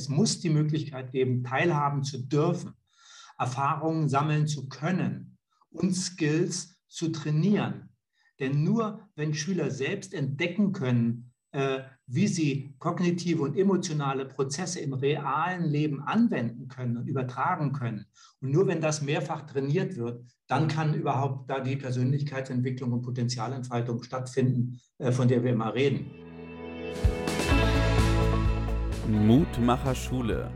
Es muss die Möglichkeit geben, teilhaben zu dürfen, Erfahrungen sammeln zu können und Skills zu trainieren. Denn nur wenn Schüler selbst entdecken können, äh, wie sie kognitive und emotionale Prozesse im realen Leben anwenden können und übertragen können. Und nur wenn das mehrfach trainiert wird, dann kann überhaupt da die Persönlichkeitsentwicklung und Potenzialentfaltung stattfinden, äh, von der wir immer reden. Mutmacher Schule.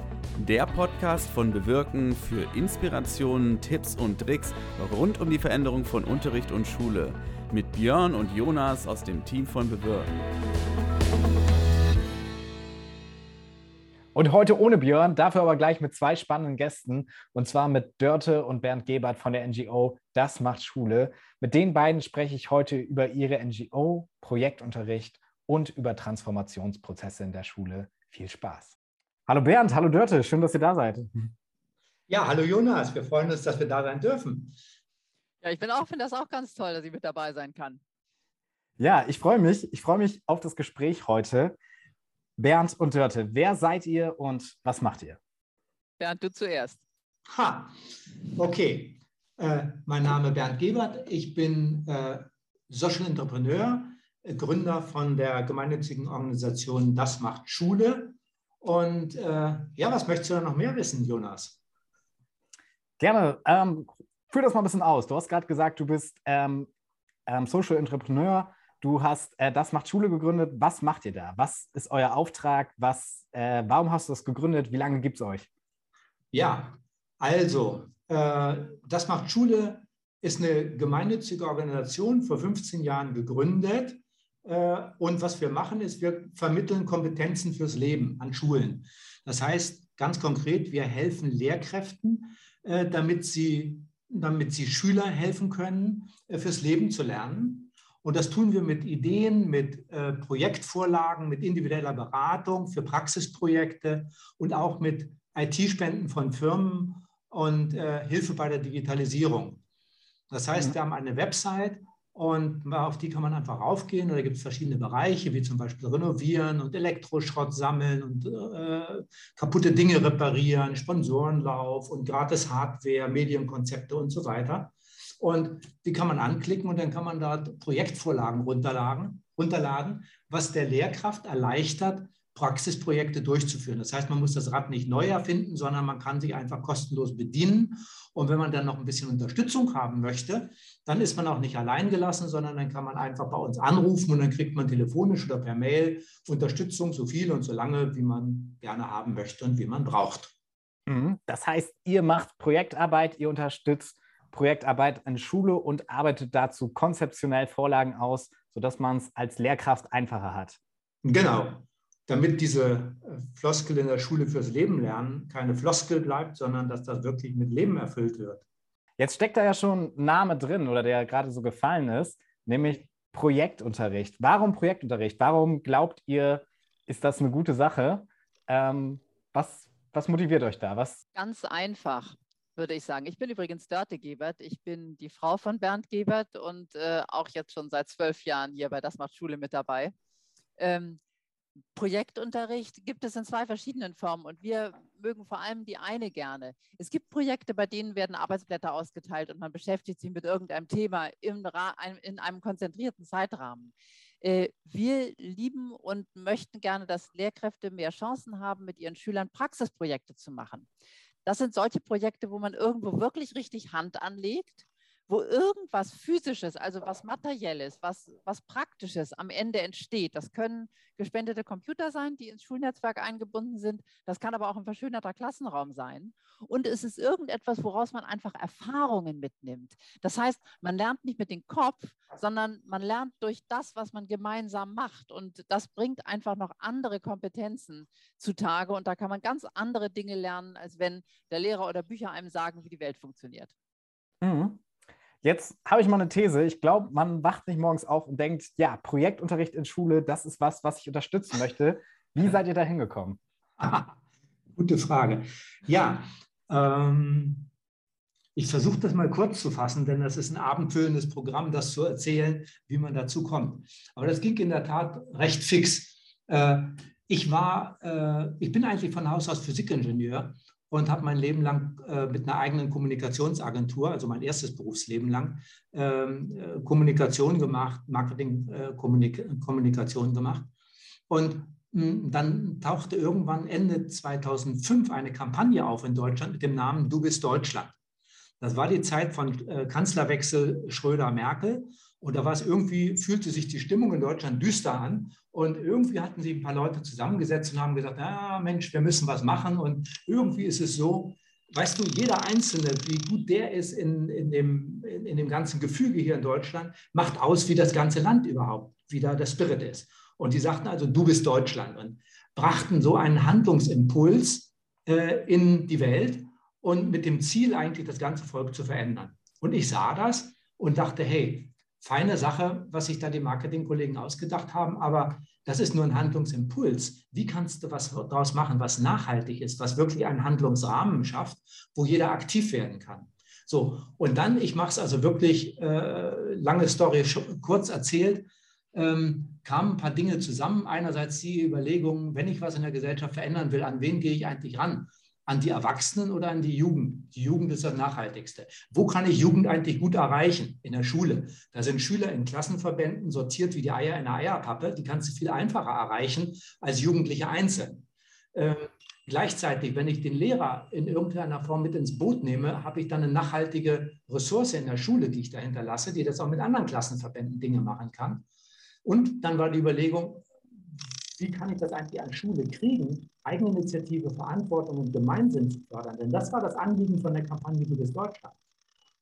Der Podcast von Bewirken für Inspirationen, Tipps und Tricks rund um die Veränderung von Unterricht und Schule mit Björn und Jonas aus dem Team von Bewirken. Und heute ohne Björn, dafür aber gleich mit zwei spannenden Gästen, und zwar mit Dörte und Bernd Gebert von der NGO Das macht Schule. Mit den beiden spreche ich heute über ihre NGO, Projektunterricht und über Transformationsprozesse in der Schule. Viel Spaß. Hallo Bernd, hallo Dörte, schön, dass ihr da seid. Ja, hallo Jonas, wir freuen uns, dass wir da sein dürfen. Ja, ich auch, finde das auch ganz toll, dass ich mit dabei sein kann. Ja, ich freue mich. Ich freue mich auf das Gespräch heute. Bernd und Dörte, wer seid ihr und was macht ihr? Bernd, du zuerst. Ha, okay. Äh, mein Name ist Bernd Gebert. Ich bin äh, Social Entrepreneur, äh, Gründer von der gemeinnützigen Organisation Das macht Schule. Und äh, ja, was möchtest du da noch mehr wissen, Jonas? Gerne. Ähm, führ das mal ein bisschen aus. Du hast gerade gesagt, du bist ähm, ähm, Social Entrepreneur. Du hast äh, das macht Schule gegründet. Was macht ihr da? Was ist euer Auftrag? Was, äh, warum hast du das gegründet? Wie lange gibt es euch? Ja, also äh, das macht Schule ist eine gemeinnützige Organisation vor 15 Jahren gegründet. Äh, und was wir machen, ist, wir vermitteln Kompetenzen fürs Leben an Schulen. Das heißt, ganz konkret, wir helfen Lehrkräften, äh, damit sie, damit sie Schüler helfen können, äh, fürs Leben zu lernen. Und das tun wir mit Ideen, mit Projektvorlagen, mit individueller Beratung für Praxisprojekte und auch mit IT-Spenden von Firmen und Hilfe bei der Digitalisierung. Das heißt, mhm. wir haben eine Website und auf die kann man einfach raufgehen. Da gibt es verschiedene Bereiche, wie zum Beispiel renovieren und Elektroschrott sammeln und äh, kaputte Dinge reparieren, Sponsorenlauf und gratis Hardware, Medienkonzepte und so weiter. Und die kann man anklicken und dann kann man da Projektvorlagen runterladen, runterladen, was der Lehrkraft erleichtert, Praxisprojekte durchzuführen. Das heißt, man muss das Rad nicht neu erfinden, sondern man kann sich einfach kostenlos bedienen. Und wenn man dann noch ein bisschen Unterstützung haben möchte, dann ist man auch nicht allein gelassen, sondern dann kann man einfach bei uns anrufen und dann kriegt man telefonisch oder per Mail Unterstützung so viel und so lange, wie man gerne haben möchte und wie man braucht. Mhm. Das heißt, ihr macht Projektarbeit, ihr unterstützt Projektarbeit in Schule und arbeitet dazu konzeptionell Vorlagen aus, sodass man es als Lehrkraft einfacher hat. Genau, damit diese äh, Floskel in der Schule fürs Leben lernen keine Floskel bleibt, sondern dass das wirklich mit Leben erfüllt wird. Jetzt steckt da ja schon ein Name drin oder der gerade so gefallen ist, nämlich Projektunterricht. Warum Projektunterricht? Warum glaubt ihr, ist das eine gute Sache? Ähm, was, was motiviert euch da? Was? Ganz einfach würde ich sagen. Ich bin übrigens Dörte Gebert. Ich bin die Frau von Bernd Gebert und äh, auch jetzt schon seit zwölf Jahren hier bei Das macht Schule mit dabei. Ähm, Projektunterricht gibt es in zwei verschiedenen Formen und wir mögen vor allem die eine gerne. Es gibt Projekte, bei denen werden Arbeitsblätter ausgeteilt und man beschäftigt sich mit irgendeinem Thema in einem konzentrierten Zeitrahmen. Äh, wir lieben und möchten gerne, dass Lehrkräfte mehr Chancen haben, mit ihren Schülern Praxisprojekte zu machen. Das sind solche Projekte, wo man irgendwo wirklich richtig Hand anlegt, wo irgendwas Physisches, also was Materielles, was, was Praktisches am Ende entsteht. Das können gespendete Computer sein, die ins Schulnetzwerk eingebunden sind. Das kann aber auch ein verschönerter Klassenraum sein. Und es ist irgendetwas, woraus man einfach Erfahrungen mitnimmt. Das heißt, man lernt nicht mit dem Kopf, sondern man lernt durch das, was man gemeinsam macht. Und das bringt einfach noch andere Kompetenzen zutage. Und da kann man ganz andere Dinge lernen, als wenn der Lehrer oder Bücher einem sagen, wie die Welt funktioniert. Mhm. Jetzt habe ich mal eine These. Ich glaube, man wacht nicht morgens auf und denkt, ja, Projektunterricht in Schule, das ist was, was ich unterstützen möchte. Wie seid ihr da hingekommen? Gute Frage. Ja, ähm, ich versuche das mal kurz zu fassen, denn das ist ein abendfüllendes Programm, das zu erzählen, wie man dazu kommt. Aber das ging in der Tat recht fix. Äh, ich war, äh, ich bin eigentlich von Haus aus Physikingenieur und habe mein Leben lang äh, mit einer eigenen Kommunikationsagentur, also mein erstes Berufsleben lang, ähm, äh, Kommunikation gemacht, Marketing-Kommunikation äh, gemacht. Und mh, hm, dann tauchte irgendwann Ende 2005 eine Kampagne auf in Deutschland mit dem Namen Du bist Deutschland. Das war die Zeit von äh, Kanzlerwechsel Schröder-Merkel. Und da war es irgendwie, fühlte sich die Stimmung in Deutschland düster an. Und irgendwie hatten sie ein paar Leute zusammengesetzt und haben gesagt, ja Mensch, wir müssen was machen. Und irgendwie ist es so, weißt du, jeder Einzelne, wie gut der ist in, in, dem, in, in dem ganzen Gefüge hier in Deutschland, macht aus, wie das ganze Land überhaupt, wie da der Spirit ist. Und die sagten also, du bist Deutschland und brachten so einen Handlungsimpuls äh, in die Welt und mit dem Ziel eigentlich das ganze Volk zu verändern. Und ich sah das und dachte, hey, feine Sache, was sich da die Marketingkollegen ausgedacht haben, aber das ist nur ein Handlungsimpuls. Wie kannst du was daraus machen, was nachhaltig ist, was wirklich einen Handlungsrahmen schafft, wo jeder aktiv werden kann? So, und dann, ich mache es also wirklich, äh, lange Story kurz erzählt, ähm, kamen ein paar Dinge zusammen. Einerseits die Überlegung, wenn ich was in der Gesellschaft verändern will, an wen gehe ich eigentlich ran? An die Erwachsenen oder an die Jugend? Die Jugend ist das Nachhaltigste. Wo kann ich Jugend eigentlich gut erreichen? In der Schule. Da sind Schüler in Klassenverbänden sortiert wie die Eier in einer Eierpappe. Die kannst du viel einfacher erreichen als Jugendliche einzeln. Ähm, gleichzeitig, wenn ich den Lehrer in irgendeiner Form mit ins Boot nehme, habe ich dann eine nachhaltige Ressource in der Schule, die ich dahinter lasse, die das auch mit anderen Klassenverbänden Dinge machen kann. Und dann war die Überlegung, wie kann ich das eigentlich an Schule kriegen, Eigeninitiative, Verantwortung und Gemeinsinn zu fördern. Denn das war das Anliegen von der Kampagne bist Deutschland.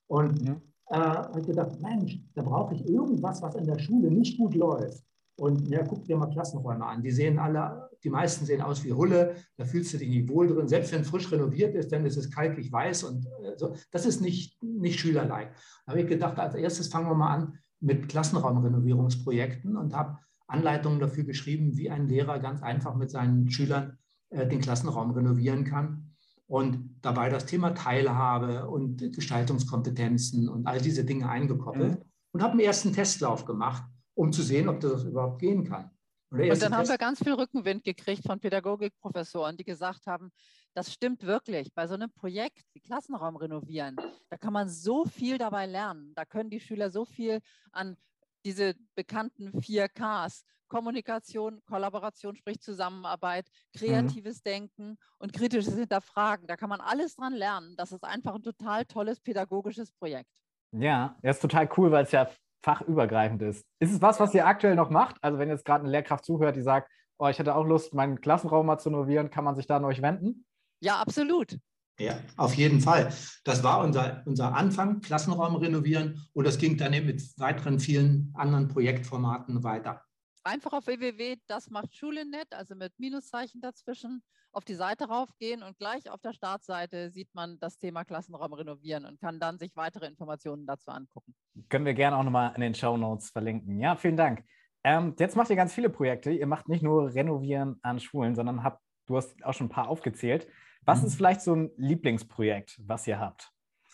Und ja. äh, habe ich gedacht, Mensch, da brauche ich irgendwas, was in der Schule nicht gut läuft. Und ja, guck dir mal Klassenräume an. Die sehen alle, die meisten sehen aus wie Hulle, da fühlst du dich nicht wohl drin. Selbst wenn frisch renoviert ist, dann ist es kalkig weiß und äh, so. Das ist nicht, nicht schülerlike. Da habe ich gedacht, als erstes fangen wir mal an mit Klassenraumrenovierungsprojekten und habe Anleitungen dafür geschrieben, wie ein Lehrer ganz einfach mit seinen Schülern äh, den Klassenraum renovieren kann. Und dabei das Thema Teilhabe und Gestaltungskompetenzen und all diese Dinge eingekoppelt. Mhm. Und habe einen ersten Testlauf gemacht, um zu sehen, ob das überhaupt gehen kann. Und, und dann haben wir ganz viel Rückenwind gekriegt von Pädagogikprofessoren, die gesagt haben, das stimmt wirklich. Bei so einem Projekt wie Klassenraum renovieren, da kann man so viel dabei lernen. Da können die Schüler so viel an diese bekannten vier Ks. Kommunikation, Kollaboration, sprich Zusammenarbeit, mhm. kreatives mhm. Denken und kritisches Hinterfragen. Da kann man alles dran lernen. Das ist einfach ein total tolles pädagogisches Projekt. Ja, das ist total cool, weil es ja fachübergreifend ist. Ist es was, was ihr aktuell noch macht? Also wenn jetzt gerade eine Lehrkraft zuhört, die sagt, oh, ich hätte auch Lust, meinen Klassenraum mal zu renovieren, kann man sich da an euch wenden? Ja, absolut. Ja, auf jeden Fall. Das war unser, unser Anfang, Klassenraum renovieren und das ging dann mit weiteren vielen anderen Projektformaten weiter. Einfach auf www.dasmachtschule.net, also mit Minuszeichen dazwischen, auf die Seite raufgehen und gleich auf der Startseite sieht man das Thema Klassenraum renovieren und kann dann sich weitere Informationen dazu angucken. Können wir gerne auch nochmal in den Show Notes verlinken. Ja, vielen Dank. Ähm, jetzt macht ihr ganz viele Projekte. Ihr macht nicht nur Renovieren an Schulen, sondern habt, du hast auch schon ein paar aufgezählt. Was mhm. ist vielleicht so ein Lieblingsprojekt, was ihr habt?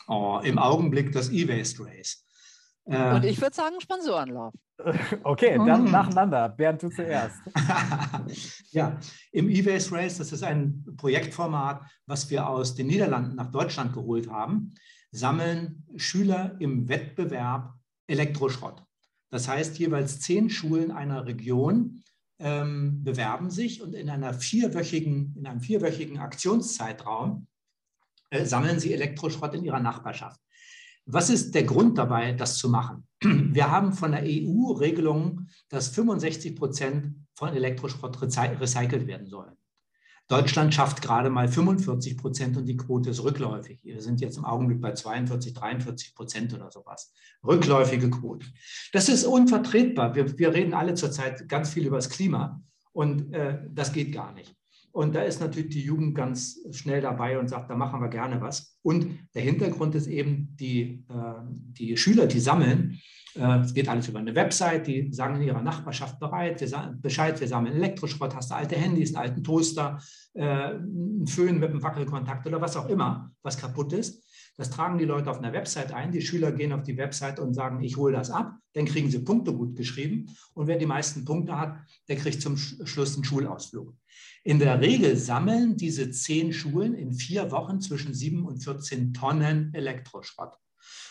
Oh, Im Augenblick das E-Waste Race. Äh, Und ich würde sagen Sponsorenlauf. Okay, dann mhm. nacheinander. Bernd, du zuerst. ja, im E-Waste Race, das ist ein Projektformat, was wir aus den Niederlanden nach Deutschland geholt haben, sammeln Schüler im Wettbewerb Elektroschrott. Das heißt, jeweils zehn Schulen einer Region ähm, bewerben sich und in, einer vierwöchigen, in einem vierwöchigen Aktionszeitraum äh, sammeln sie Elektroschrott in ihrer Nachbarschaft. Was ist der Grund dabei, das zu machen? Wir haben von der EU Regelungen, dass 65 Prozent von Elektroschrott recycelt werden sollen. Deutschland schafft gerade mal 45 Prozent und die Quote ist rückläufig. Wir sind jetzt im Augenblick bei 42, 43 Prozent oder sowas. Rückläufige Quote. Das ist unvertretbar. Wir, wir reden alle zurzeit ganz viel über das Klima und äh, das geht gar nicht. Und da ist natürlich die Jugend ganz schnell dabei und sagt, da machen wir gerne was. Und der Hintergrund ist eben, die, äh, die Schüler, die sammeln, es geht alles über eine Website, die sagen in ihrer Nachbarschaft bereit, wir Bescheid, wir sammeln Elektroschrott, hast du alte Handys, einen alten Toaster, äh, einen Föhn mit einem Wackelkontakt oder was auch immer, was kaputt ist. Das tragen die Leute auf einer Website ein. Die Schüler gehen auf die Website und sagen, ich hole das ab. Dann kriegen sie Punkte gut geschrieben. Und wer die meisten Punkte hat, der kriegt zum Schluss einen Schulausflug. In der Regel sammeln diese zehn Schulen in vier Wochen zwischen sieben und 14 Tonnen Elektroschrott.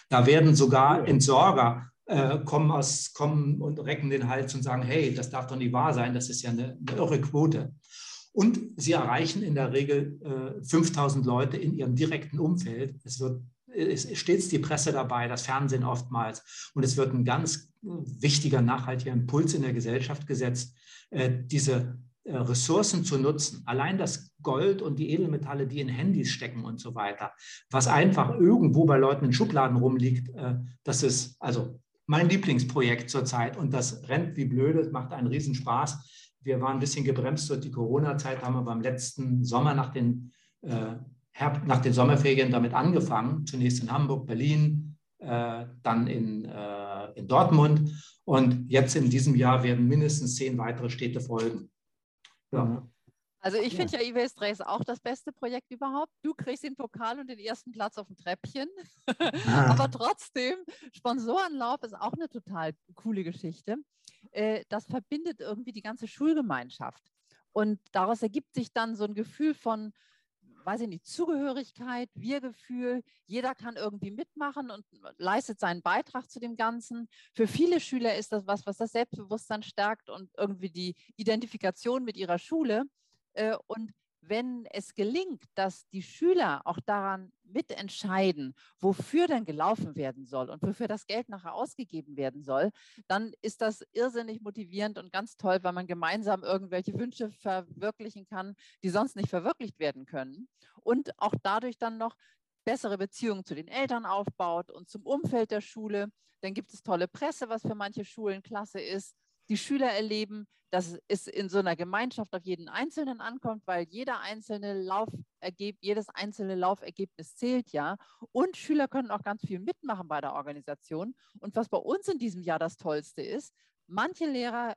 Da werden sogar Entsorger äh, kommen, aus, kommen und recken den Hals und sagen, hey, das darf doch nicht wahr sein, das ist ja eine, eine irre Quote. Und sie erreichen in der Regel äh, 5000 Leute in ihrem direkten Umfeld. Es wird ist stets die Presse dabei, das Fernsehen oftmals. Und es wird ein ganz wichtiger, nachhaltiger Impuls in der Gesellschaft gesetzt, äh, diese äh, Ressourcen zu nutzen. Allein das Gold und die Edelmetalle, die in Handys stecken und so weiter, was einfach irgendwo bei Leuten in Schubladen rumliegt, äh, das ist also mein Lieblingsprojekt zurzeit und das rennt wie blöde, es macht einen Riesenspaß. Wir waren ein bisschen gebremst durch die Corona-Zeit, haben aber im letzten Sommer nach den, äh, nach den Sommerferien damit angefangen. Zunächst in Hamburg, Berlin, äh, dann in, äh, in Dortmund und jetzt in diesem Jahr werden mindestens zehn weitere Städte folgen. Ja. Also ich finde ja E-Waste Race auch das beste Projekt überhaupt. Du kriegst den Pokal und den ersten Platz auf dem Treppchen. Ah. Aber trotzdem, Sponsorenlauf ist auch eine total coole Geschichte. Äh, das verbindet irgendwie die ganze Schulgemeinschaft. Und daraus ergibt sich dann so ein Gefühl von, weiß ich nicht, Zugehörigkeit, Wir-Gefühl. Jeder kann irgendwie mitmachen und leistet seinen Beitrag zu dem Ganzen. Für viele Schüler ist das was, was das Selbstbewusstsein stärkt und irgendwie die Identifikation mit ihrer Schule. Äh, und wenn es gelingt, dass die Schüler auch daran mitentscheiden, wofür denn gelaufen werden soll und wofür das Geld nachher ausgegeben werden soll, dann ist das irrsinnig motivierend und ganz toll, weil man gemeinsam irgendwelche Wünsche verwirklichen kann, die sonst nicht verwirklicht werden können. Und auch dadurch dann noch bessere Beziehungen zu den Eltern aufbaut und zum Umfeld der Schule. Dann gibt es tolle Presse, was für manche Schulen klasse ist die Schüler erleben, dass es in so einer Gemeinschaft auf jeden Einzelnen ankommt, weil jeder einzelne Laufergebnis, jedes einzelne Laufergebnis zählt ja. Und Schüler können auch ganz viel mitmachen bei der Organisation. Und was bei uns in diesem Jahr das Tollste ist, manche Lehrer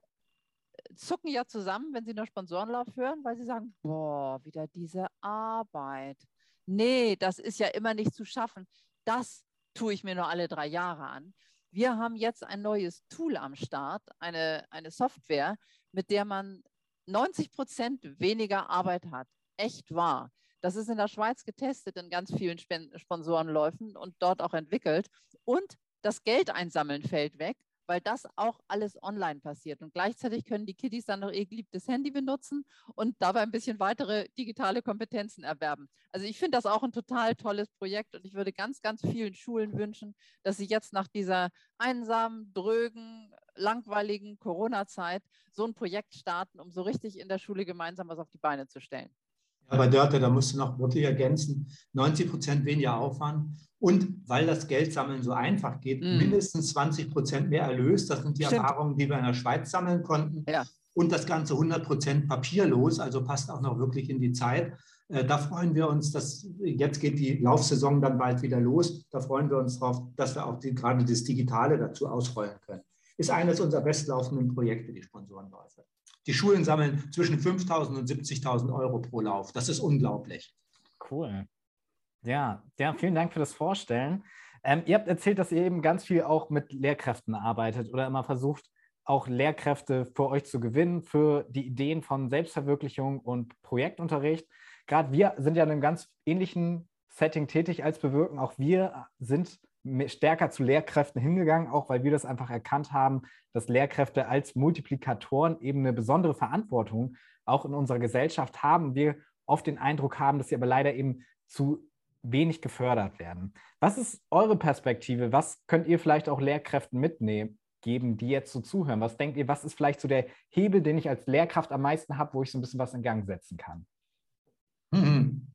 äh, zucken ja zusammen, wenn sie nur Sponsorenlauf hören, weil sie sagen, boah, wieder diese Arbeit. Nee, das ist ja immer nicht zu schaffen. Das tue ich mir nur alle drei Jahre an. Wir haben jetzt ein neues Tool am Start, eine, eine Software, mit der man 90 Prozent weniger Arbeit hat. Echt wahr. Das ist in der Schweiz getestet in ganz vielen Sponsorenläufen und dort auch entwickelt. Und das Geld einsammeln fällt weg weil das auch alles online passiert. Und gleichzeitig können die Kiddies dann noch ihr geliebtes Handy benutzen und dabei ein bisschen weitere digitale Kompetenzen erwerben. Also ich finde das auch ein total tolles Projekt und ich würde ganz, ganz vielen Schulen wünschen, dass sie jetzt nach dieser einsamen, drögen, langweiligen Corona-Zeit so ein Projekt starten, um so richtig in der Schule gemeinsam was auf die Beine zu stellen. Aber Dörte, da musst du noch wirklich ergänzen, 90 Prozent weniger Aufwand und weil das Geldsammeln so einfach geht, mm. mindestens 20 Prozent mehr Erlös. Das sind die Stimmt. Erfahrungen, die wir in der Schweiz sammeln konnten. Ja. Und das Ganze 100 Prozent papierlos, also passt auch noch wirklich in die Zeit. Äh, da freuen wir uns, dass jetzt geht die Laufsaison dann bald wieder los. Da freuen wir uns darauf, dass wir auch die, gerade das Digitale dazu ausrollen können. Ist eines unserer bestlaufenden Projekte, die Sponsorenläufe. Die Schulen sammeln zwischen 5.000 und 70.000 Euro pro Lauf. Das ist unglaublich. Cool. Ja, ja, vielen Dank für das Vorstellen. Ähm, ihr habt erzählt, dass ihr eben ganz viel auch mit Lehrkräften arbeitet oder immer versucht, auch Lehrkräfte für euch zu gewinnen, für die Ideen von Selbstverwirklichung und Projektunterricht. Gerade wir sind ja in einem ganz ähnlichen Setting tätig als Bewirken. Auch wir sind stärker zu Lehrkräften hingegangen, auch weil wir das einfach erkannt haben, dass Lehrkräfte als Multiplikatoren eben eine besondere Verantwortung auch in unserer Gesellschaft haben. Wir oft den Eindruck haben, dass sie aber leider eben zu wenig gefördert werden. Was ist eure Perspektive? Was könnt ihr vielleicht auch Lehrkräften mitnehmen? geben, die jetzt so zuhören? Was denkt ihr, was ist vielleicht so der Hebel, den ich als Lehrkraft am meisten habe, wo ich so ein bisschen was in Gang setzen kann? Mhm.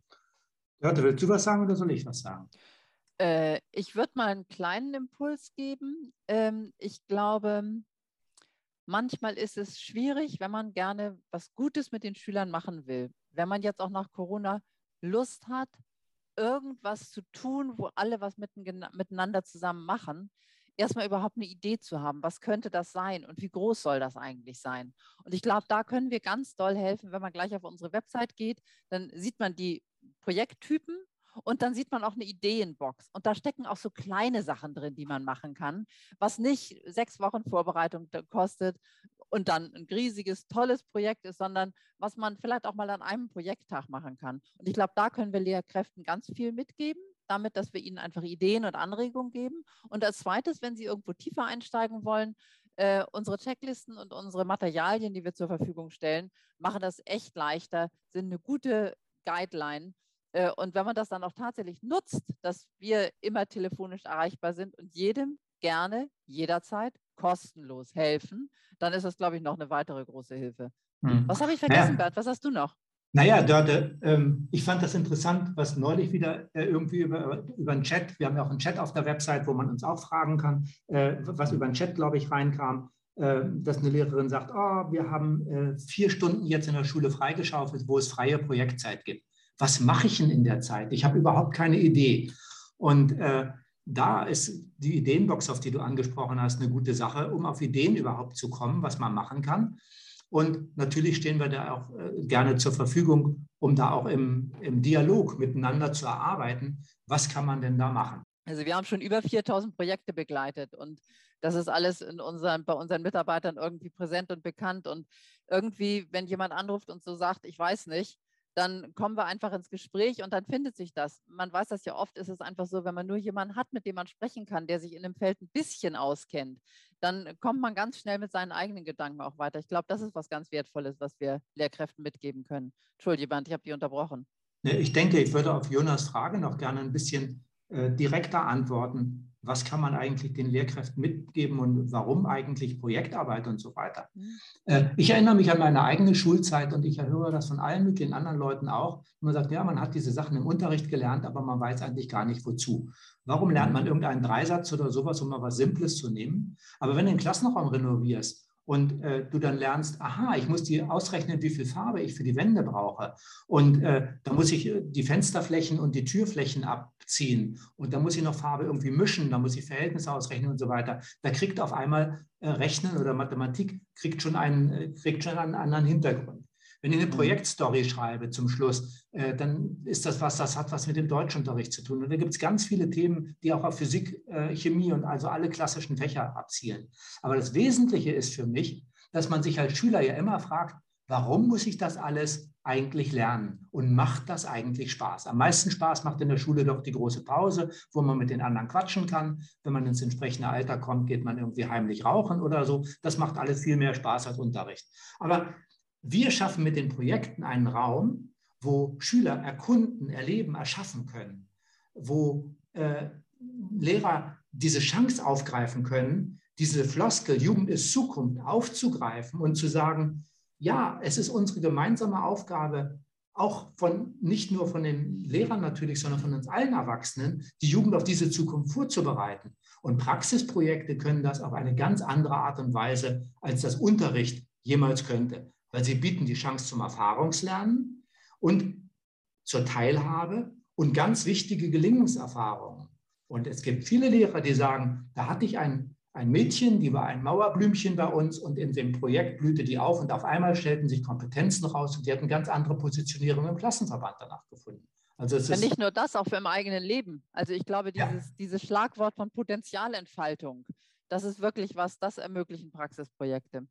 Ja, willst du was sagen oder soll ich was sagen? Äh, ich würde mal einen kleinen Impuls geben. Ähm, ich glaube, manchmal ist es schwierig, wenn man gerne was Gutes mit den Schülern machen will. Wenn man jetzt auch nach Corona Lust hat, irgendwas zu tun, wo alle was miteinander zusammen machen, erstmal überhaupt eine Idee zu haben, was könnte das sein und wie groß soll das eigentlich sein. Und ich glaube, da können wir ganz doll helfen, wenn man gleich auf unsere Website geht, dann sieht man die Projekttypen Und dann sieht man auch eine Ideenbox. Und da stecken auch so kleine Sachen drin, die man machen kann, was nicht sechs Wochen Vorbereitung kostet und dann ein riesiges, tolles Projekt ist, sondern was man vielleicht auch mal an einem Projekttag machen kann. Und ich glaube, da können wir Lehrkräften ganz viel mitgeben damit, dass wir ihnen einfach Ideen und Anregungen geben. Und als zweites, wenn sie irgendwo tiefer einsteigen wollen, äh, unsere Checklisten und unsere Materialien, die wir zur Verfügung stellen, machen das echt leichter, sind eine gute Guideline. Äh, und wenn man das dann auch tatsächlich nutzt, dass wir immer telefonisch erreichbar sind und jedem gerne, jederzeit kostenlos helfen, dann ist das, glaube ich, noch eine weitere große Hilfe. Hm. Was habe ich vergessen, ja. Bert? Was hast du noch? Naja, Dörte, ähm, ich fand das interessant, was neulich wieder äh, irgendwie über, über einen Chat, wir haben ja auch einen Chat auf der Website, wo man uns auch fragen kann, äh, was über einen Chat, glaube ich, reinkam, äh, dass eine Lehrerin sagt, oh, wir haben äh, vier Stunden jetzt in der Schule freigeschaufelt, wo es freie Projektzeit gibt. Was mache ich denn in der Zeit? Ich habe überhaupt keine Idee. Und äh, da ist die Ideenbox, auf die du angesprochen hast, eine gute Sache, um auf Ideen überhaupt zu kommen, was man machen kann. Und natürlich stehen wir da auch äh, gerne zur Verfügung, um da auch im, im Dialog miteinander zu erarbeiten, was kann man denn da machen. Also wir haben schon über 4000 Projekte begleitet und das ist alles in unseren, bei unseren Mitarbeitern irgendwie präsent und bekannt. Und irgendwie, wenn jemand anruft und so sagt, ich weiß nicht, dann kommen wir einfach ins Gespräch und dann findet sich das. Man weiß das ja oft, ist es einfach so, wenn man nur jemanden hat, mit dem man sprechen kann, der sich in dem Feld ein bisschen auskennt, dann kommt man ganz schnell mit seinen eigenen Gedanken auch weiter. Ich glaube, das ist was ganz Wertvolles, was wir Lehrkräften mitgeben können. Entschuldige, ich habe die unterbrochen. Ich denke, ich würde auf Jonas Frage noch gerne ein bisschen äh, direkter antworten was kann man eigentlich den Lehrkräften mitgeben und warum eigentlich Projektarbeit und so weiter. Mhm. Äh, ich erinnere mich an meine eigene Schulzeit und ich höre das von allen möglichen anderen Leuten auch. Man sagt, ja, man hat diese Sachen im Unterricht gelernt, aber man weiß eigentlich gar nicht wozu. Warum lernt man irgendeinen Dreisatz oder sowas, um mal was Simples zu nehmen? Aber wenn du den Klassenraum renovierst, und äh, du dann lernst, aha, ich muss dir ausrechnen, wie viel Farbe ich für die Wände brauche. Und äh, da muss ich äh, die Fensterflächen und die Türflächen abziehen. Und da muss ich noch Farbe irgendwie mischen, da muss ich Verhältnisse ausrechnen und so weiter. Da kriegt auf einmal äh, Rechnen oder Mathematik kriegt schon einen, äh, kriegt schon einen anderen Hintergrund. Wenn ich eine mhm. Projektstory schreibe zum Schluss, äh, dann ist das was, das hat was mit dem Deutschunterricht zu tun. Und da gibt es ganz viele Themen, die auch auf Physik, äh, Chemie und also alle klassischen Fächer abzielen. Aber das Wesentliche ist für mich, dass man sich als Schüler ja immer fragt, warum muss ich das alles eigentlich lernen und macht das eigentlich Spaß? Am meisten Spaß macht in der Schule doch die große Pause, wo man mit den anderen quatschen kann. Wenn man ins entsprechende Alter kommt, geht man irgendwie heimlich rauchen oder so. Das macht alles viel mehr Spaß als Unterricht. Aber wir schaffen mit den Projekten einen Raum, wo Schüler erkunden, erleben, erschaffen können, wo äh, Lehrer diese Chance aufgreifen können, diese Floskel Jugend ist Zukunft aufzugreifen und zu sagen, ja, es ist unsere gemeinsame Aufgabe, auch von nicht nur von den Lehrern natürlich, sondern von uns allen Erwachsenen, die Jugend auf diese Zukunft vorzubereiten. Und Praxisprojekte können das auf eine ganz andere Art und Weise, als das Unterricht jemals könnte weil sie bieten die Chance zum Erfahrungslernen und zur Teilhabe und ganz wichtige Gelingungserfahrungen. Und es gibt viele Lehrer, die sagen, da hatte ich ein, ein Mädchen, die war ein Mauerblümchen bei uns und in dem Projekt blühte die auf und auf einmal stellten sich Kompetenzen raus und die hatten ganz andere Positionierung im Klassenverband danach gefunden. Also es ist nicht nur das, auch für im eigenen Leben. Also ich glaube, dieses, ja. dieses Schlagwort von Potenzialentfaltung, das ist wirklich was, das ermöglichen Praxisprojekte.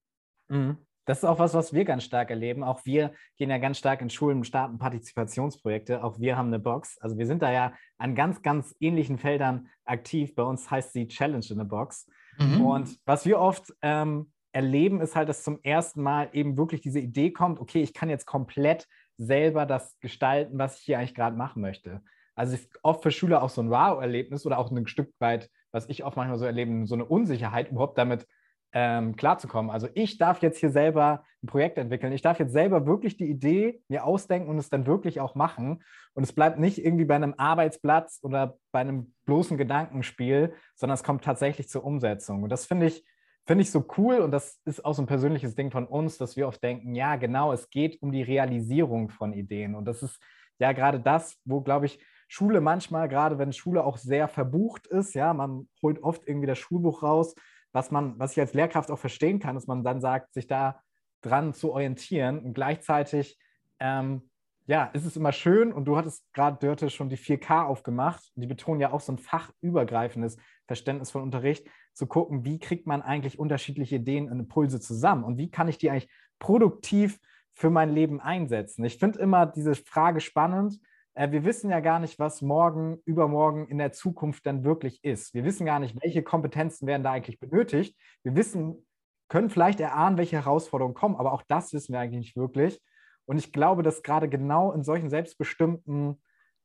Mhm. Das ist auch was, was wir ganz stark erleben. Auch wir gehen ja ganz stark in Schulen und starten Partizipationsprojekte. Auch wir haben eine Box. Also wir sind da ja an ganz, ganz ähnlichen Feldern aktiv. Bei uns heißt sie Challenge in a Box. Mhm. Und was wir oft ähm, erleben, ist halt, dass zum ersten Mal eben wirklich diese Idee kommt, okay, ich kann jetzt komplett selber das gestalten, was ich hier eigentlich gerade machen möchte. Also oft für Schüler auch so ein Wow-Erlebnis oder auch ein Stück weit, was ich oft manchmal so erlebe, so eine Unsicherheit, überhaupt damit ähm, klarzukommen. Also ich darf jetzt hier selber ein Projekt entwickeln. Ich darf jetzt selber wirklich die Idee mir ausdenken und es dann wirklich auch machen. Und es bleibt nicht irgendwie bei einem Arbeitsplatz oder bei einem bloßen Gedankenspiel, sondern es kommt tatsächlich zur Umsetzung. Und das finde ich, finde ich so cool und das ist auch so ein persönliches Ding von uns, dass wir oft denken, ja, genau, es geht um die Realisierung von Ideen. Und das ist ja gerade das, wo, glaube ich, Schule manchmal, gerade wenn Schule auch sehr verbucht ist, ja, man holt oft irgendwie das Schulbuch raus was man, was ich als Lehrkraft auch verstehen kann, dass man dann sagt, sich da dran zu orientieren und gleichzeitig ähm, Ja, es ist immer schön und du hattest gerade, Dörte, schon die 4K aufgemacht. Die betonen ja auch so ein fachübergreifendes Verständnis von Unterricht, zu gucken, wie kriegt man eigentlich unterschiedliche Ideen und Impulse zusammen und wie kann ich die eigentlich produktiv für mein Leben einsetzen. Ich finde immer diese Frage spannend. Äh, wir wissen ja gar nicht, was morgen, übermorgen in der Zukunft dann wirklich ist. Wir wissen gar nicht, welche Kompetenzen werden da eigentlich benötigt. Wir wissen, können vielleicht erahnen, welche Herausforderungen kommen, aber auch das wissen wir eigentlich nicht wirklich. Und ich glaube, dass gerade genau in solchen selbstbestimmten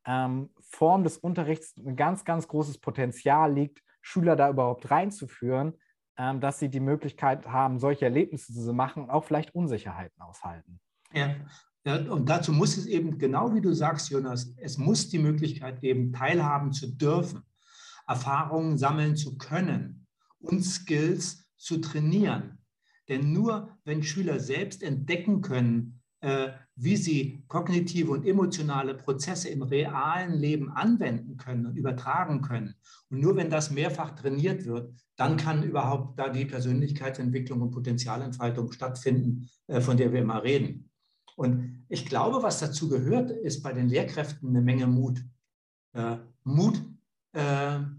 ähm, Formen des Unterrichts ein ganz, ganz großes Potenzial liegt, Schüler da überhaupt reinzuführen, ähm, dass sie die Möglichkeit haben, solche Erlebnisse zu machen und auch vielleicht Unsicherheiten aushalten. Ja. Ja, und dazu muss es eben, genau wie du sagst, Jonas, es muss die Möglichkeit geben, teilhaben zu dürfen, Erfahrungen sammeln zu können und Skills zu trainieren. Denn nur wenn Schüler selbst entdecken können, äh, wie sie kognitive und emotionale Prozesse im realen Leben anwenden können und übertragen können. Und nur wenn das mehrfach trainiert wird, dann kann überhaupt da die Persönlichkeitsentwicklung und Potenzialentfaltung stattfinden, äh, von der wir immer reden. Und ich glaube, was dazu gehört, ist bei den Lehrkräften eine Menge Mut. Äh, Mut,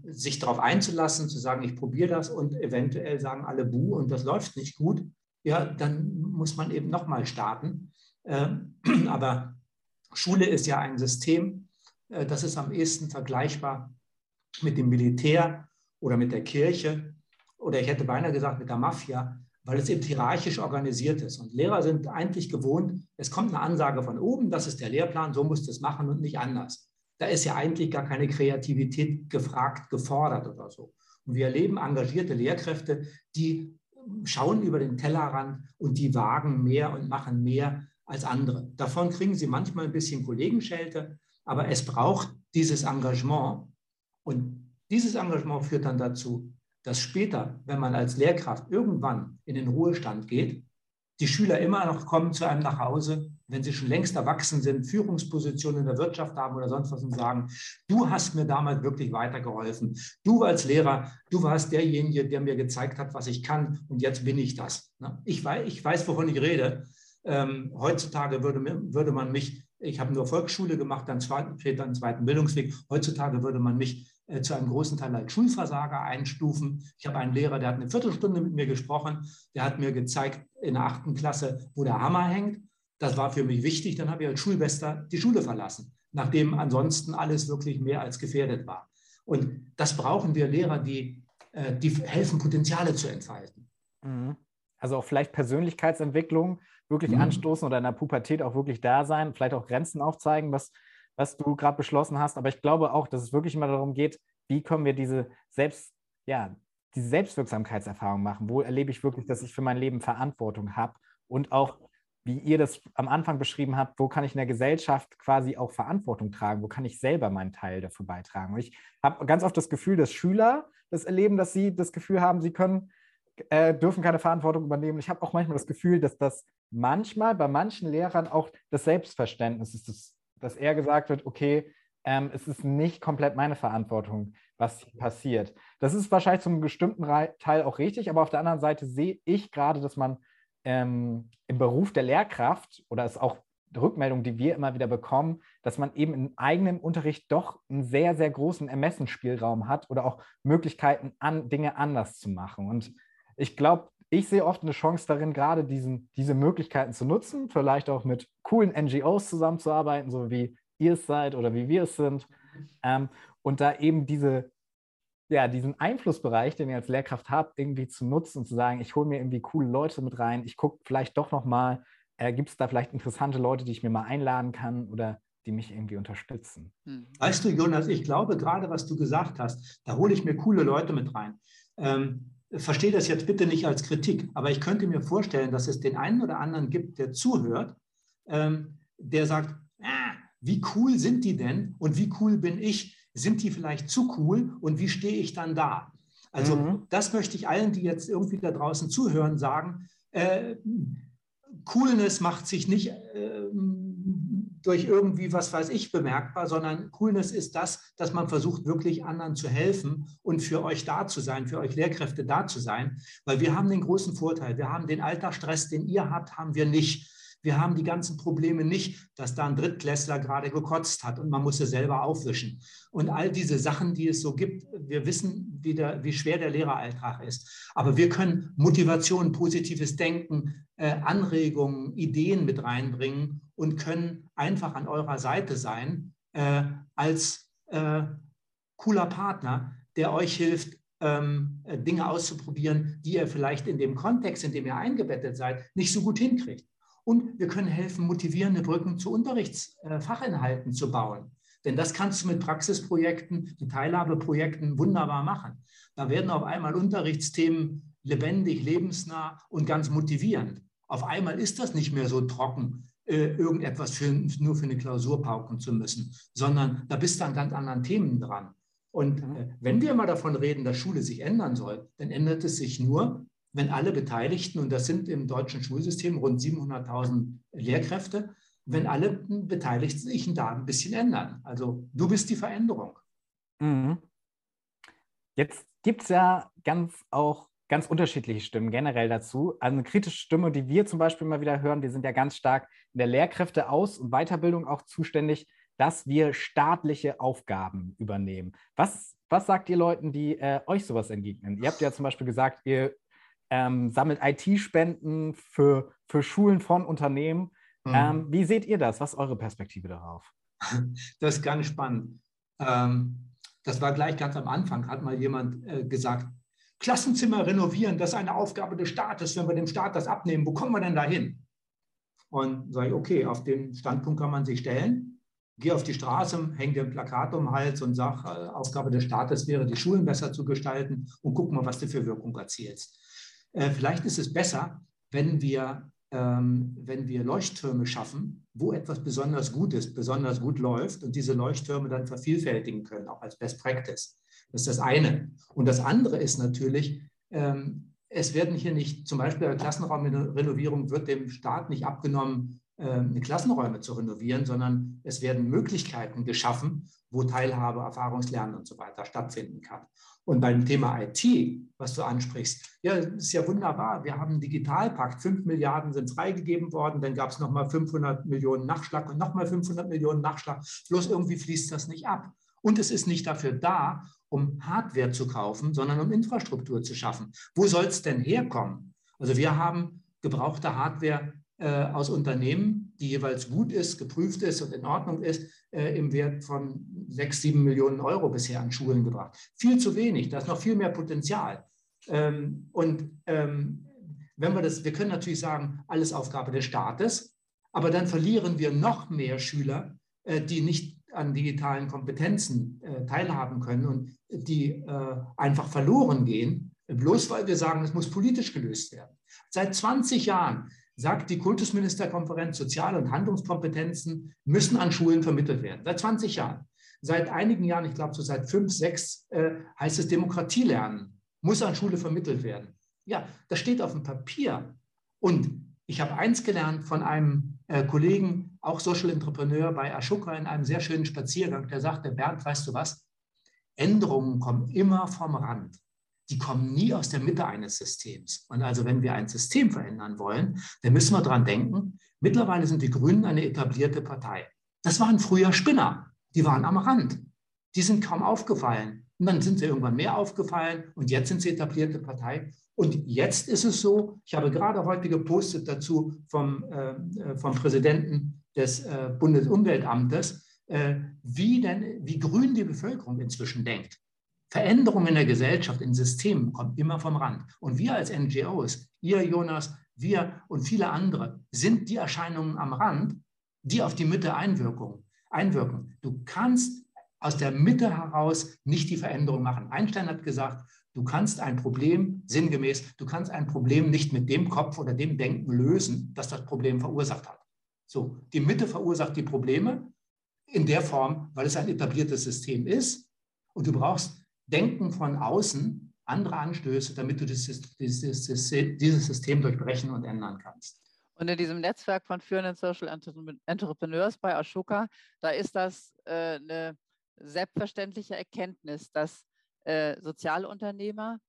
sich darauf einzulassen, zu sagen, ich probiere das und eventuell sagen alle Bu und das läuft nicht gut. Ja, dann muss man eben nochmal starten. Ähm, aber Schule ist ja ein System, äh, das ist am ehesten vergleichbar mit dem Militär oder mit der Kirche oder ich hätte beinahe gesagt mit der Mafia, weil es eben hierarchisch organisiert ist. Und Lehrer sind eigentlich gewohnt, es kommt eine Ansage von oben, das ist der Lehrplan, so musst du es machen und nicht anders. Da ist ja eigentlich gar keine Kreativität gefragt, gefordert oder so. Und wir erleben engagierte Lehrkräfte, die schauen über den Tellerrand und die wagen mehr und machen mehr, als andere. Davon kriegen sie manchmal ein bisschen Kollegenschelte, aber es braucht dieses Engagement. Und dieses Engagement führt dann dazu, dass später, wenn man als Lehrkraft irgendwann in den Ruhestand geht, die Schüler immer noch kommen zu einem nach Hause, wenn sie schon längst erwachsen sind, Führungspositionen in der Wirtschaft haben oder sonst was und sagen, du hast mir damals wirklich weitergeholfen. Du als Lehrer, du warst derjenige, der mir gezeigt hat, was ich kann und jetzt bin ich das. Ne? Ich weiß, ich weiß wovon ich rede. Ähm, heutzutage würde, würde man mich, ich habe nur Volksschule gemacht, dann zweiten, später einen zweiten Bildungsweg, heutzutage würde man mich äh, zu einem großen Teil als Schulversager einstufen. Ich habe einen Lehrer, der hat eine Viertelstunde mit mir gesprochen, der hat mir gezeigt in der achten Klasse, wo der Hammer hängt. Das war für mich wichtig. Dann habe ich als Schulbester die Schule verlassen, nachdem ansonsten alles wirklich mehr als gefährdet war. Und das brauchen wir Lehrer, die, äh, die helfen, Potenziale zu entfalten. Mhm. Also auch vielleicht Persönlichkeitsentwicklung wirklich mhm. anstoßen oder in der Pubertät auch wirklich da sein, vielleicht auch Grenzen aufzeigen, was, was du gerade beschlossen hast. Aber ich glaube auch, dass es wirklich immer darum geht, wie können wir diese Selbst, ja, diese Selbstwirksamkeitserfahrung machen? Wo erlebe ich wirklich, dass ich für mein Leben Verantwortung habe? Und auch, wie ihr das am Anfang beschrieben habt, wo kann ich in der Gesellschaft quasi auch Verantwortung tragen? Wo kann ich selber meinen Teil dafür beitragen? Und ich habe ganz oft das Gefühl, dass Schüler das erleben, dass sie das Gefühl haben, sie können äh, dürfen keine Verantwortung übernehmen. Ich habe auch manchmal das Gefühl, dass das manchmal bei manchen Lehrern auch das Selbstverständnis ist, dass, dass eher gesagt wird, okay, ähm, es ist nicht komplett meine Verantwortung, was passiert. Das ist wahrscheinlich zum bestimmten Teil auch richtig, aber auf der anderen Seite sehe ich gerade, dass man ähm, im Beruf der Lehrkraft oder es auch Rückmeldung, die wir immer wieder bekommen, dass man eben im eigenen Unterricht doch einen sehr, sehr großen Ermessensspielraum hat oder auch Möglichkeiten, an, Dinge anders zu machen. Und ich glaube, ich sehe oft eine Chance darin, gerade diesen, diese Möglichkeiten zu nutzen, vielleicht auch mit coolen NGOs zusammenzuarbeiten, so wie ihr es seid oder wie wir es sind. Ähm, und da eben diese, ja, diesen Einflussbereich, den ihr als Lehrkraft habt, irgendwie zu nutzen und zu sagen, ich hole mir irgendwie coole Leute mit rein, ich gucke vielleicht doch nochmal, äh, gibt es da vielleicht interessante Leute, die ich mir mal einladen kann oder die mich irgendwie unterstützen. Hm. Weißt du, Jonas, ich glaube gerade, was du gesagt hast, da hole ich mir coole Leute mit rein. Ähm, verstehe das jetzt bitte nicht als Kritik, aber ich könnte mir vorstellen, dass es den einen oder anderen gibt, der zuhört, ähm, der sagt, ah, wie cool sind die denn und wie cool bin ich? Sind die vielleicht zu cool und wie stehe ich dann da? Also mhm. das möchte ich allen, die jetzt irgendwie da draußen zuhören, sagen. Äh, Coolness macht sich nicht äh, durch irgendwie, was weiß ich, bemerkbar, sondern Coolness ist das, dass man versucht, wirklich anderen zu helfen und für euch da zu sein, für euch Lehrkräfte da zu sein, weil wir haben den großen Vorteil, wir haben den Alltagsstress, den ihr habt, haben wir nicht. Wir haben die ganzen Probleme nicht, dass da ein Drittklässler gerade gekotzt hat und man muss es selber aufwischen. Und all diese Sachen, die es so gibt, wir wissen, wie, der, wie schwer der Lehreralltag ist. Aber wir können Motivation, positives Denken, äh, Anregungen, Ideen mit reinbringen und können einfach an eurer Seite sein äh, als äh, cooler Partner, der euch hilft, ähm, Dinge auszuprobieren, die ihr vielleicht in dem Kontext, in dem ihr eingebettet seid, nicht so gut hinkriegt. Und wir können helfen, motivierende Brücken zu Unterrichtsfachinhalten äh, zu bauen. Denn das kannst du mit Praxisprojekten, mit Teilhabeprojekten wunderbar machen. Da werden auf einmal Unterrichtsthemen lebendig, lebensnah und ganz motivierend. Auf einmal ist das nicht mehr so trocken, äh, irgendetwas für, nur für eine Klausur pauken zu müssen, sondern da bist du an ganz anderen Themen dran. Und äh, wenn wir mal davon reden, dass Schule sich ändern soll, dann ändert es sich nur, wenn alle Beteiligten, und das sind im deutschen Schulsystem rund 700.000 Lehrkräfte, wenn alle Beteiligten sich da ein bisschen ändern. Also du bist die Veränderung. Mhm. Jetzt gibt es ja ganz auch ganz unterschiedliche Stimmen generell dazu. Also eine kritische Stimme, die wir zum Beispiel mal wieder hören, wir sind ja ganz stark in der Lehrkräfteaus- und Weiterbildung auch zuständig, dass wir staatliche Aufgaben übernehmen. Was, was sagt ihr Leuten, die äh, euch sowas entgegnen? Ihr habt ja zum Beispiel gesagt, ihr ähm, sammelt IT-Spenden für, für Schulen von Unternehmen. Mhm. Ähm, wie seht ihr das? Was ist eure Perspektive darauf? Das ist ganz spannend. Ähm, das war gleich ganz am Anfang, hat mal jemand äh, gesagt, Klassenzimmer renovieren, das ist eine Aufgabe des Staates. Wenn wir dem Staat das abnehmen, wo kommen wir denn da hin? Und sage ich, okay, auf den Standpunkt kann man sich stellen gehe auf die Straße, hänge dir ein Plakat um den Hals und sage, äh, Aufgabe des Staates wäre, die Schulen besser zu gestalten und guck mal, was du für Wirkung erzielst. Äh, vielleicht ist es besser, wenn wir, ähm, wenn wir Leuchttürme schaffen, wo etwas besonders gut ist, besonders gut läuft und diese Leuchttürme dann vervielfältigen können, auch als Best Practice. Das ist das eine. Und das andere ist natürlich, ähm, es werden hier nicht, zum Beispiel bei Klassenraumrenovierung wird dem Staat nicht abgenommen, Klassenräume zu renovieren, sondern es werden Möglichkeiten geschaffen, wo Teilhabe, Erfahrungslernen und so weiter stattfinden kann. Und beim Thema IT, was du ansprichst, ja, ist ja wunderbar. Wir haben einen Digitalpakt. Fünf Milliarden sind freigegeben worden. Dann gab es nochmal 500 Millionen Nachschlag und nochmal 500 Millionen Nachschlag. Bloß irgendwie fließt das nicht ab. Und es ist nicht dafür da, um Hardware zu kaufen, sondern um Infrastruktur zu schaffen. Wo soll es denn herkommen? Also wir haben gebrauchte Hardware aus Unternehmen, die jeweils gut ist, geprüft ist und in Ordnung ist, äh, im Wert von sechs, sieben Millionen Euro bisher an Schulen gebracht. Viel zu wenig, da ist noch viel mehr Potenzial. Ähm, und ähm, wenn wir das, wir können natürlich sagen, alles Aufgabe des Staates, aber dann verlieren wir noch mehr Schüler, äh, die nicht an digitalen Kompetenzen äh, teilhaben können und die äh, einfach verloren gehen, bloß weil wir sagen, es muss politisch gelöst werden. Seit 20 Jahren sagt die Kultusministerkonferenz, Sozial- und Handlungskompetenzen müssen an Schulen vermittelt werden. Seit 20 Jahren. Seit einigen Jahren, ich glaube so seit fünf, sechs, äh, heißt es Demokratielernen, muss an Schule vermittelt werden. Ja, das steht auf dem Papier. Und ich habe eins gelernt von einem äh, Kollegen, auch Social Entrepreneur bei Ashoka in einem sehr schönen Spaziergang, der sagte, Bernd, weißt du was? Änderungen kommen immer vom Rand die kommen nie aus der Mitte eines Systems. Und also wenn wir ein System verändern wollen, dann müssen wir daran denken, mittlerweile sind die Grünen eine etablierte Partei. Das waren früher Spinner, die waren am Rand. Die sind kaum aufgefallen. Und dann sind sie irgendwann mehr aufgefallen und jetzt sind sie etablierte Partei. Und jetzt ist es so, ich habe gerade heute gepostet dazu vom, äh, vom Präsidenten des äh, Bundesumweltamtes, äh, wie, denn, wie grün die Bevölkerung inzwischen denkt. Veränderungen in der Gesellschaft, in Systemen kommen immer vom Rand. Und wir als NGOs, ihr Jonas, wir und viele andere, sind die Erscheinungen am Rand, die auf die Mitte einwirken. Du kannst aus der Mitte heraus nicht die Veränderung machen. Einstein hat gesagt, du kannst ein Problem, sinngemäß, du kannst ein Problem nicht mit dem Kopf oder dem Denken lösen, das das Problem verursacht hat. So, die Mitte verursacht die Probleme in der Form, weil es ein etabliertes System ist. Und du brauchst Denken von außen, andere Anstöße, damit du dieses, dieses, dieses System durchbrechen und ändern kannst. Und in diesem Netzwerk von führenden Social Entrepreneurs bei Ashoka, da ist das äh, eine selbstverständliche Erkenntnis, dass äh, Sozialunternehmer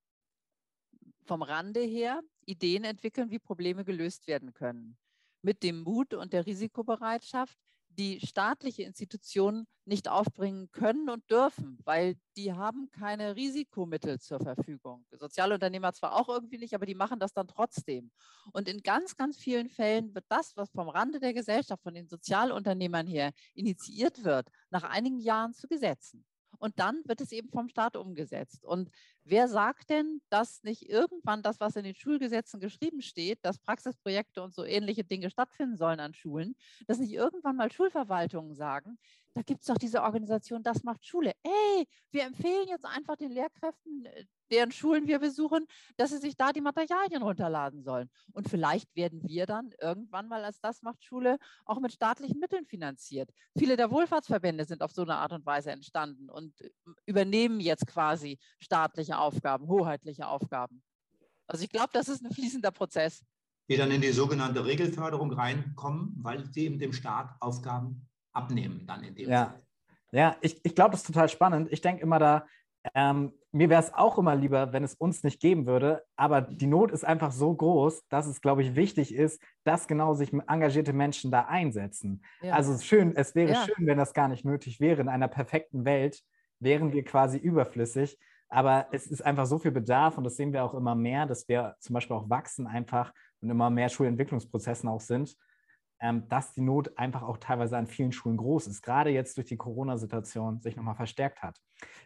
vom Rande her Ideen entwickeln, wie Probleme gelöst werden können. mit dem Mut und der Risikobereitschaft, die staatliche Institutionen nicht aufbringen können und dürfen, weil die haben keine Risikomittel zur Verfügung. Sozialunternehmer zwar auch irgendwie nicht, aber die machen das dann trotzdem. Und in ganz, ganz vielen Fällen wird das, was vom Rande der Gesellschaft, von den Sozialunternehmern her initiiert wird, nach einigen Jahren zu Gesetzen und dann wird es eben vom Staat umgesetzt. Und wer sagt denn, dass nicht irgendwann das, was in den Schulgesetzen geschrieben steht, dass Praxisprojekte und so ähnliche Dinge stattfinden sollen an Schulen, dass nicht irgendwann mal Schulverwaltungen sagen, da gibt es doch diese Organisation, das macht Schule. Ey, wir empfehlen jetzt einfach den Lehrkräften, äh, deren Schulen wir besuchen, dass sie sich da die Materialien runterladen sollen. Und vielleicht werden wir dann irgendwann mal als Das macht Schule auch mit staatlichen Mitteln finanziert. Viele der Wohlfahrtsverbände sind auf so eine Art und Weise entstanden und äh, übernehmen jetzt quasi staatliche Aufgaben, hoheitliche Aufgaben. Also ich glaube, das ist ein fließender Prozess. Die dann in die sogenannte Regelförderung reinkommen, weil sie eben dem Staat Aufgaben abnehmen dann in dem ja. Fall. Ja, ich, ich glaube, das ist total spannend. Ich denke immer da, ähm, mir wäre es auch immer lieber, wenn es uns nicht geben würde, aber die Not ist einfach so groß, dass es, glaube ich, wichtig ist, dass genau sich engagierte Menschen da einsetzen. Ja. Also schön, es wäre ja. schön, wenn das gar nicht nötig wäre. In einer perfekten Welt wären wir quasi überflüssig. Aber es ist einfach so viel Bedarf und das sehen wir auch immer mehr, dass wir zum Beispiel auch wachsen einfach und immer mehr Schulentwicklungsprozessen auch sind ähm, dass die Not einfach auch teilweise an vielen Schulen groß ist, gerade jetzt durch die Corona-Situation sich nochmal verstärkt hat.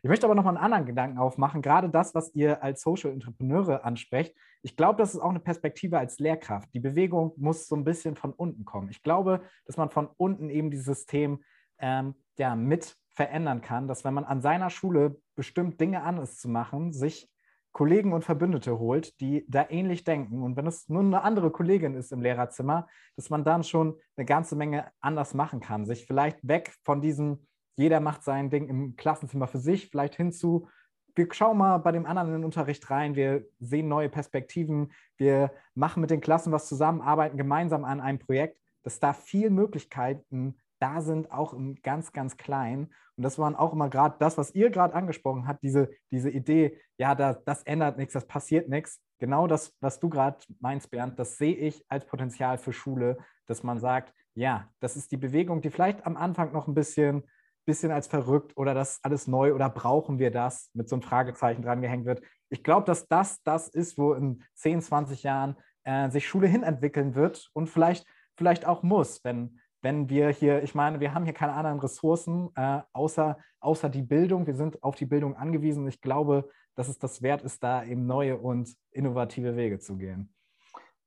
Ich möchte aber nochmal einen anderen Gedanken aufmachen, gerade das, was ihr als Social Entrepreneure ansprecht. Ich glaube, das ist auch eine Perspektive als Lehrkraft. Die Bewegung muss so ein bisschen von unten kommen. Ich glaube, dass man von unten eben dieses System ähm, ja, mit verändern kann, dass wenn man an seiner Schule bestimmt Dinge anders zu machen, sich Kollegen und Verbündete holt, die da ähnlich denken. Und wenn es nur eine andere Kollegin ist im Lehrerzimmer, dass man dann schon eine ganze Menge anders machen kann. Sich vielleicht weg von diesem, jeder macht sein Ding im Klassenzimmer für sich, vielleicht hinzu, wir schauen mal bei dem anderen in den Unterricht rein, wir sehen neue Perspektiven, wir machen mit den Klassen was zusammen, arbeiten gemeinsam an einem Projekt, dass da viel Möglichkeiten da sind, auch im ganz, ganz Kleinen. Und das waren auch immer gerade das, was ihr gerade angesprochen habt, diese, diese Idee, ja, da, das ändert nichts, das passiert nichts. Genau das, was du gerade meinst, Bernd, das sehe ich als Potenzial für Schule, dass man sagt, ja, das ist die Bewegung, die vielleicht am Anfang noch ein bisschen, bisschen als verrückt oder das alles neu oder brauchen wir das mit so einem Fragezeichen dran gehängt wird. Ich glaube, dass das das ist, wo in 10, 20 Jahren äh, sich Schule hinentwickeln wird und vielleicht, vielleicht auch muss, wenn, wenn wir hier, ich meine, wir haben hier keine anderen Ressourcen äh, außer, außer die Bildung. Wir sind auf die Bildung angewiesen. Ich glaube, dass es das wert ist, da eben neue und innovative Wege zu gehen.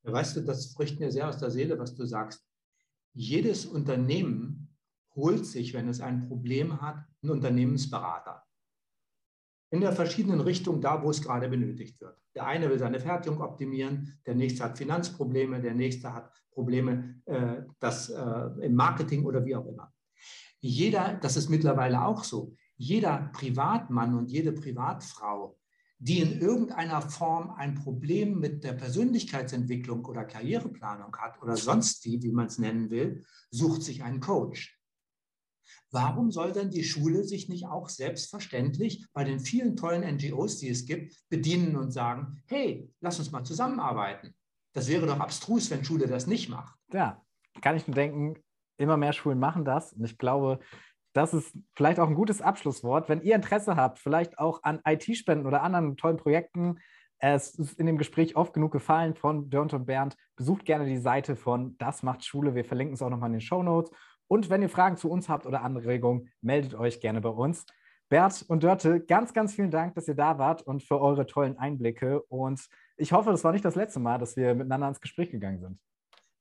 Weißt du, das spricht mir sehr aus der Seele, was du sagst. Jedes Unternehmen holt sich, wenn es ein Problem hat, einen Unternehmensberater in der verschiedenen Richtung da, wo es gerade benötigt wird. Der eine will seine Fertigung optimieren, der nächste hat Finanzprobleme, der nächste hat Probleme äh, das, äh, im Marketing oder wie auch immer. Jeder, das ist mittlerweile auch so, jeder Privatmann und jede Privatfrau, die in irgendeiner Form ein Problem mit der Persönlichkeitsentwicklung oder Karriereplanung hat oder sonst wie, wie man es nennen will, sucht sich einen Coach. Warum soll denn die Schule sich nicht auch selbstverständlich bei den vielen tollen NGOs, die es gibt, bedienen und sagen, hey, lass uns mal zusammenarbeiten? Das wäre doch abstrus, wenn Schule das nicht macht. Ja, kann ich nur denken, immer mehr Schulen machen das. Und ich glaube, das ist vielleicht auch ein gutes Abschlusswort. Wenn ihr Interesse habt, vielleicht auch an IT-Spenden oder anderen tollen Projekten, es ist in dem Gespräch oft genug gefallen von Dörnt und Bernd. Besucht gerne die Seite von Das macht Schule. Wir verlinken es auch nochmal in den Show Notes. Und wenn ihr Fragen zu uns habt oder Anregungen, meldet euch gerne bei uns. Bert und Dörte, ganz, ganz vielen Dank, dass ihr da wart und für eure tollen Einblicke. Und ich hoffe, das war nicht das letzte Mal, dass wir miteinander ins Gespräch gegangen sind.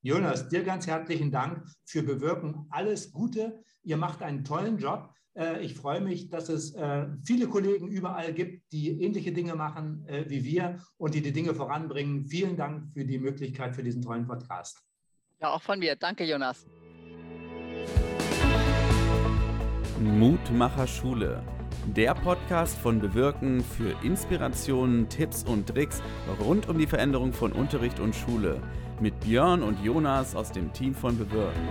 Jonas, dir ganz herzlichen Dank für Bewirken. Alles Gute. Ihr macht einen tollen Job. Äh, ich freue mich, dass es äh, viele Kollegen überall gibt, die ähnliche Dinge machen äh, wie wir und die die Dinge voranbringen. Vielen Dank für die Möglichkeit für diesen tollen Podcast. Ja, auch von mir. Danke, Jonas. Mutmacher Schule. Der Podcast von Bewirken für Inspirationen, Tipps und Tricks rund um die Veränderung von Unterricht und Schule mit Björn und Jonas aus dem Team von Bewirken.